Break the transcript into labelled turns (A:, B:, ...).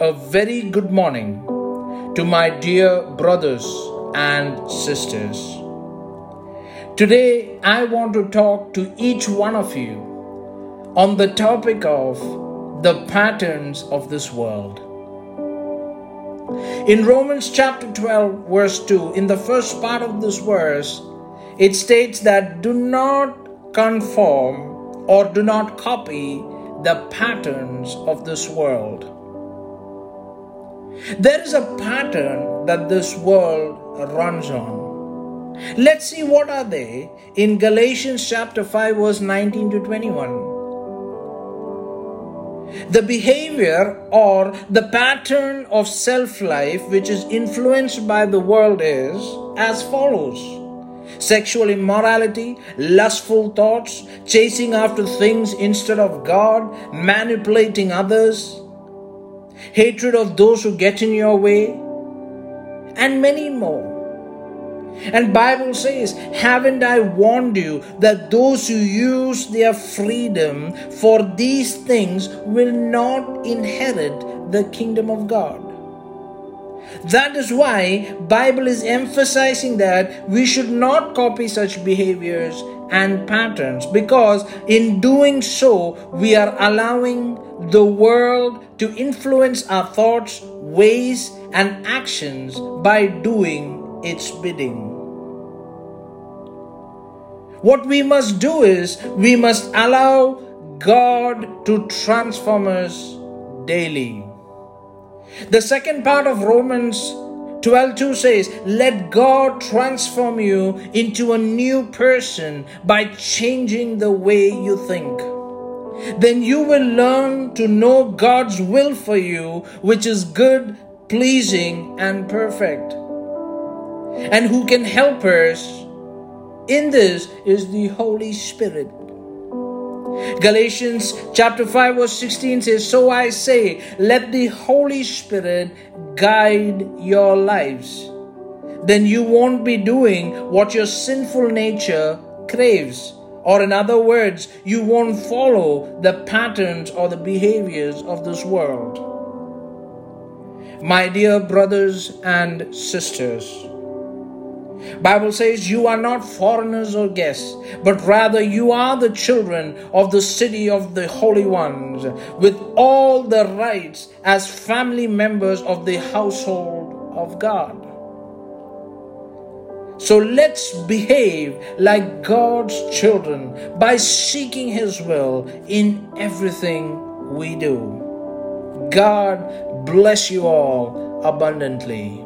A: A very good morning to my dear brothers and sisters. Today, I want to talk to each one of you on the topic of the patterns of this world. In Romans chapter 12, verse 2, in the first part of this verse, it states that do not conform or do not copy the patterns of this world. There is a pattern that this world runs on. Let's see what are they in Galatians chapter 5 verse 19 to 21. The behavior or the pattern of self life which is influenced by the world is as follows sexual immorality, lustful thoughts, chasing after things instead of God, manipulating others, hatred of those who get in your way, and many more. And Bible says, haven't I warned you that those who use their freedom for these things will not inherit the kingdom of God? That is why Bible is emphasizing that we should not copy such behaviors and patterns because in doing so we are allowing the world to influence our thoughts, ways and actions by doing its bidding. What we must do is we must allow God to transform us daily. The second part of Romans 12:2 says, "Let God transform you into a new person by changing the way you think." Then you will learn to know God's will for you, which is good, pleasing, and perfect. And who can help us in this is the Holy Spirit. Galatians chapter 5 verse 16 says, So I say, let the Holy Spirit guide your lives. Then you won't be doing what your sinful nature craves. Or, in other words, you won't follow the patterns or the behaviors of this world. My dear brothers and sisters, Bible says you are not foreigners or guests, but rather you are the children of the city of the holy ones, with all the rights as family members of the household of God. So let's behave like God's children by seeking His will in everything we do. God bless you all abundantly.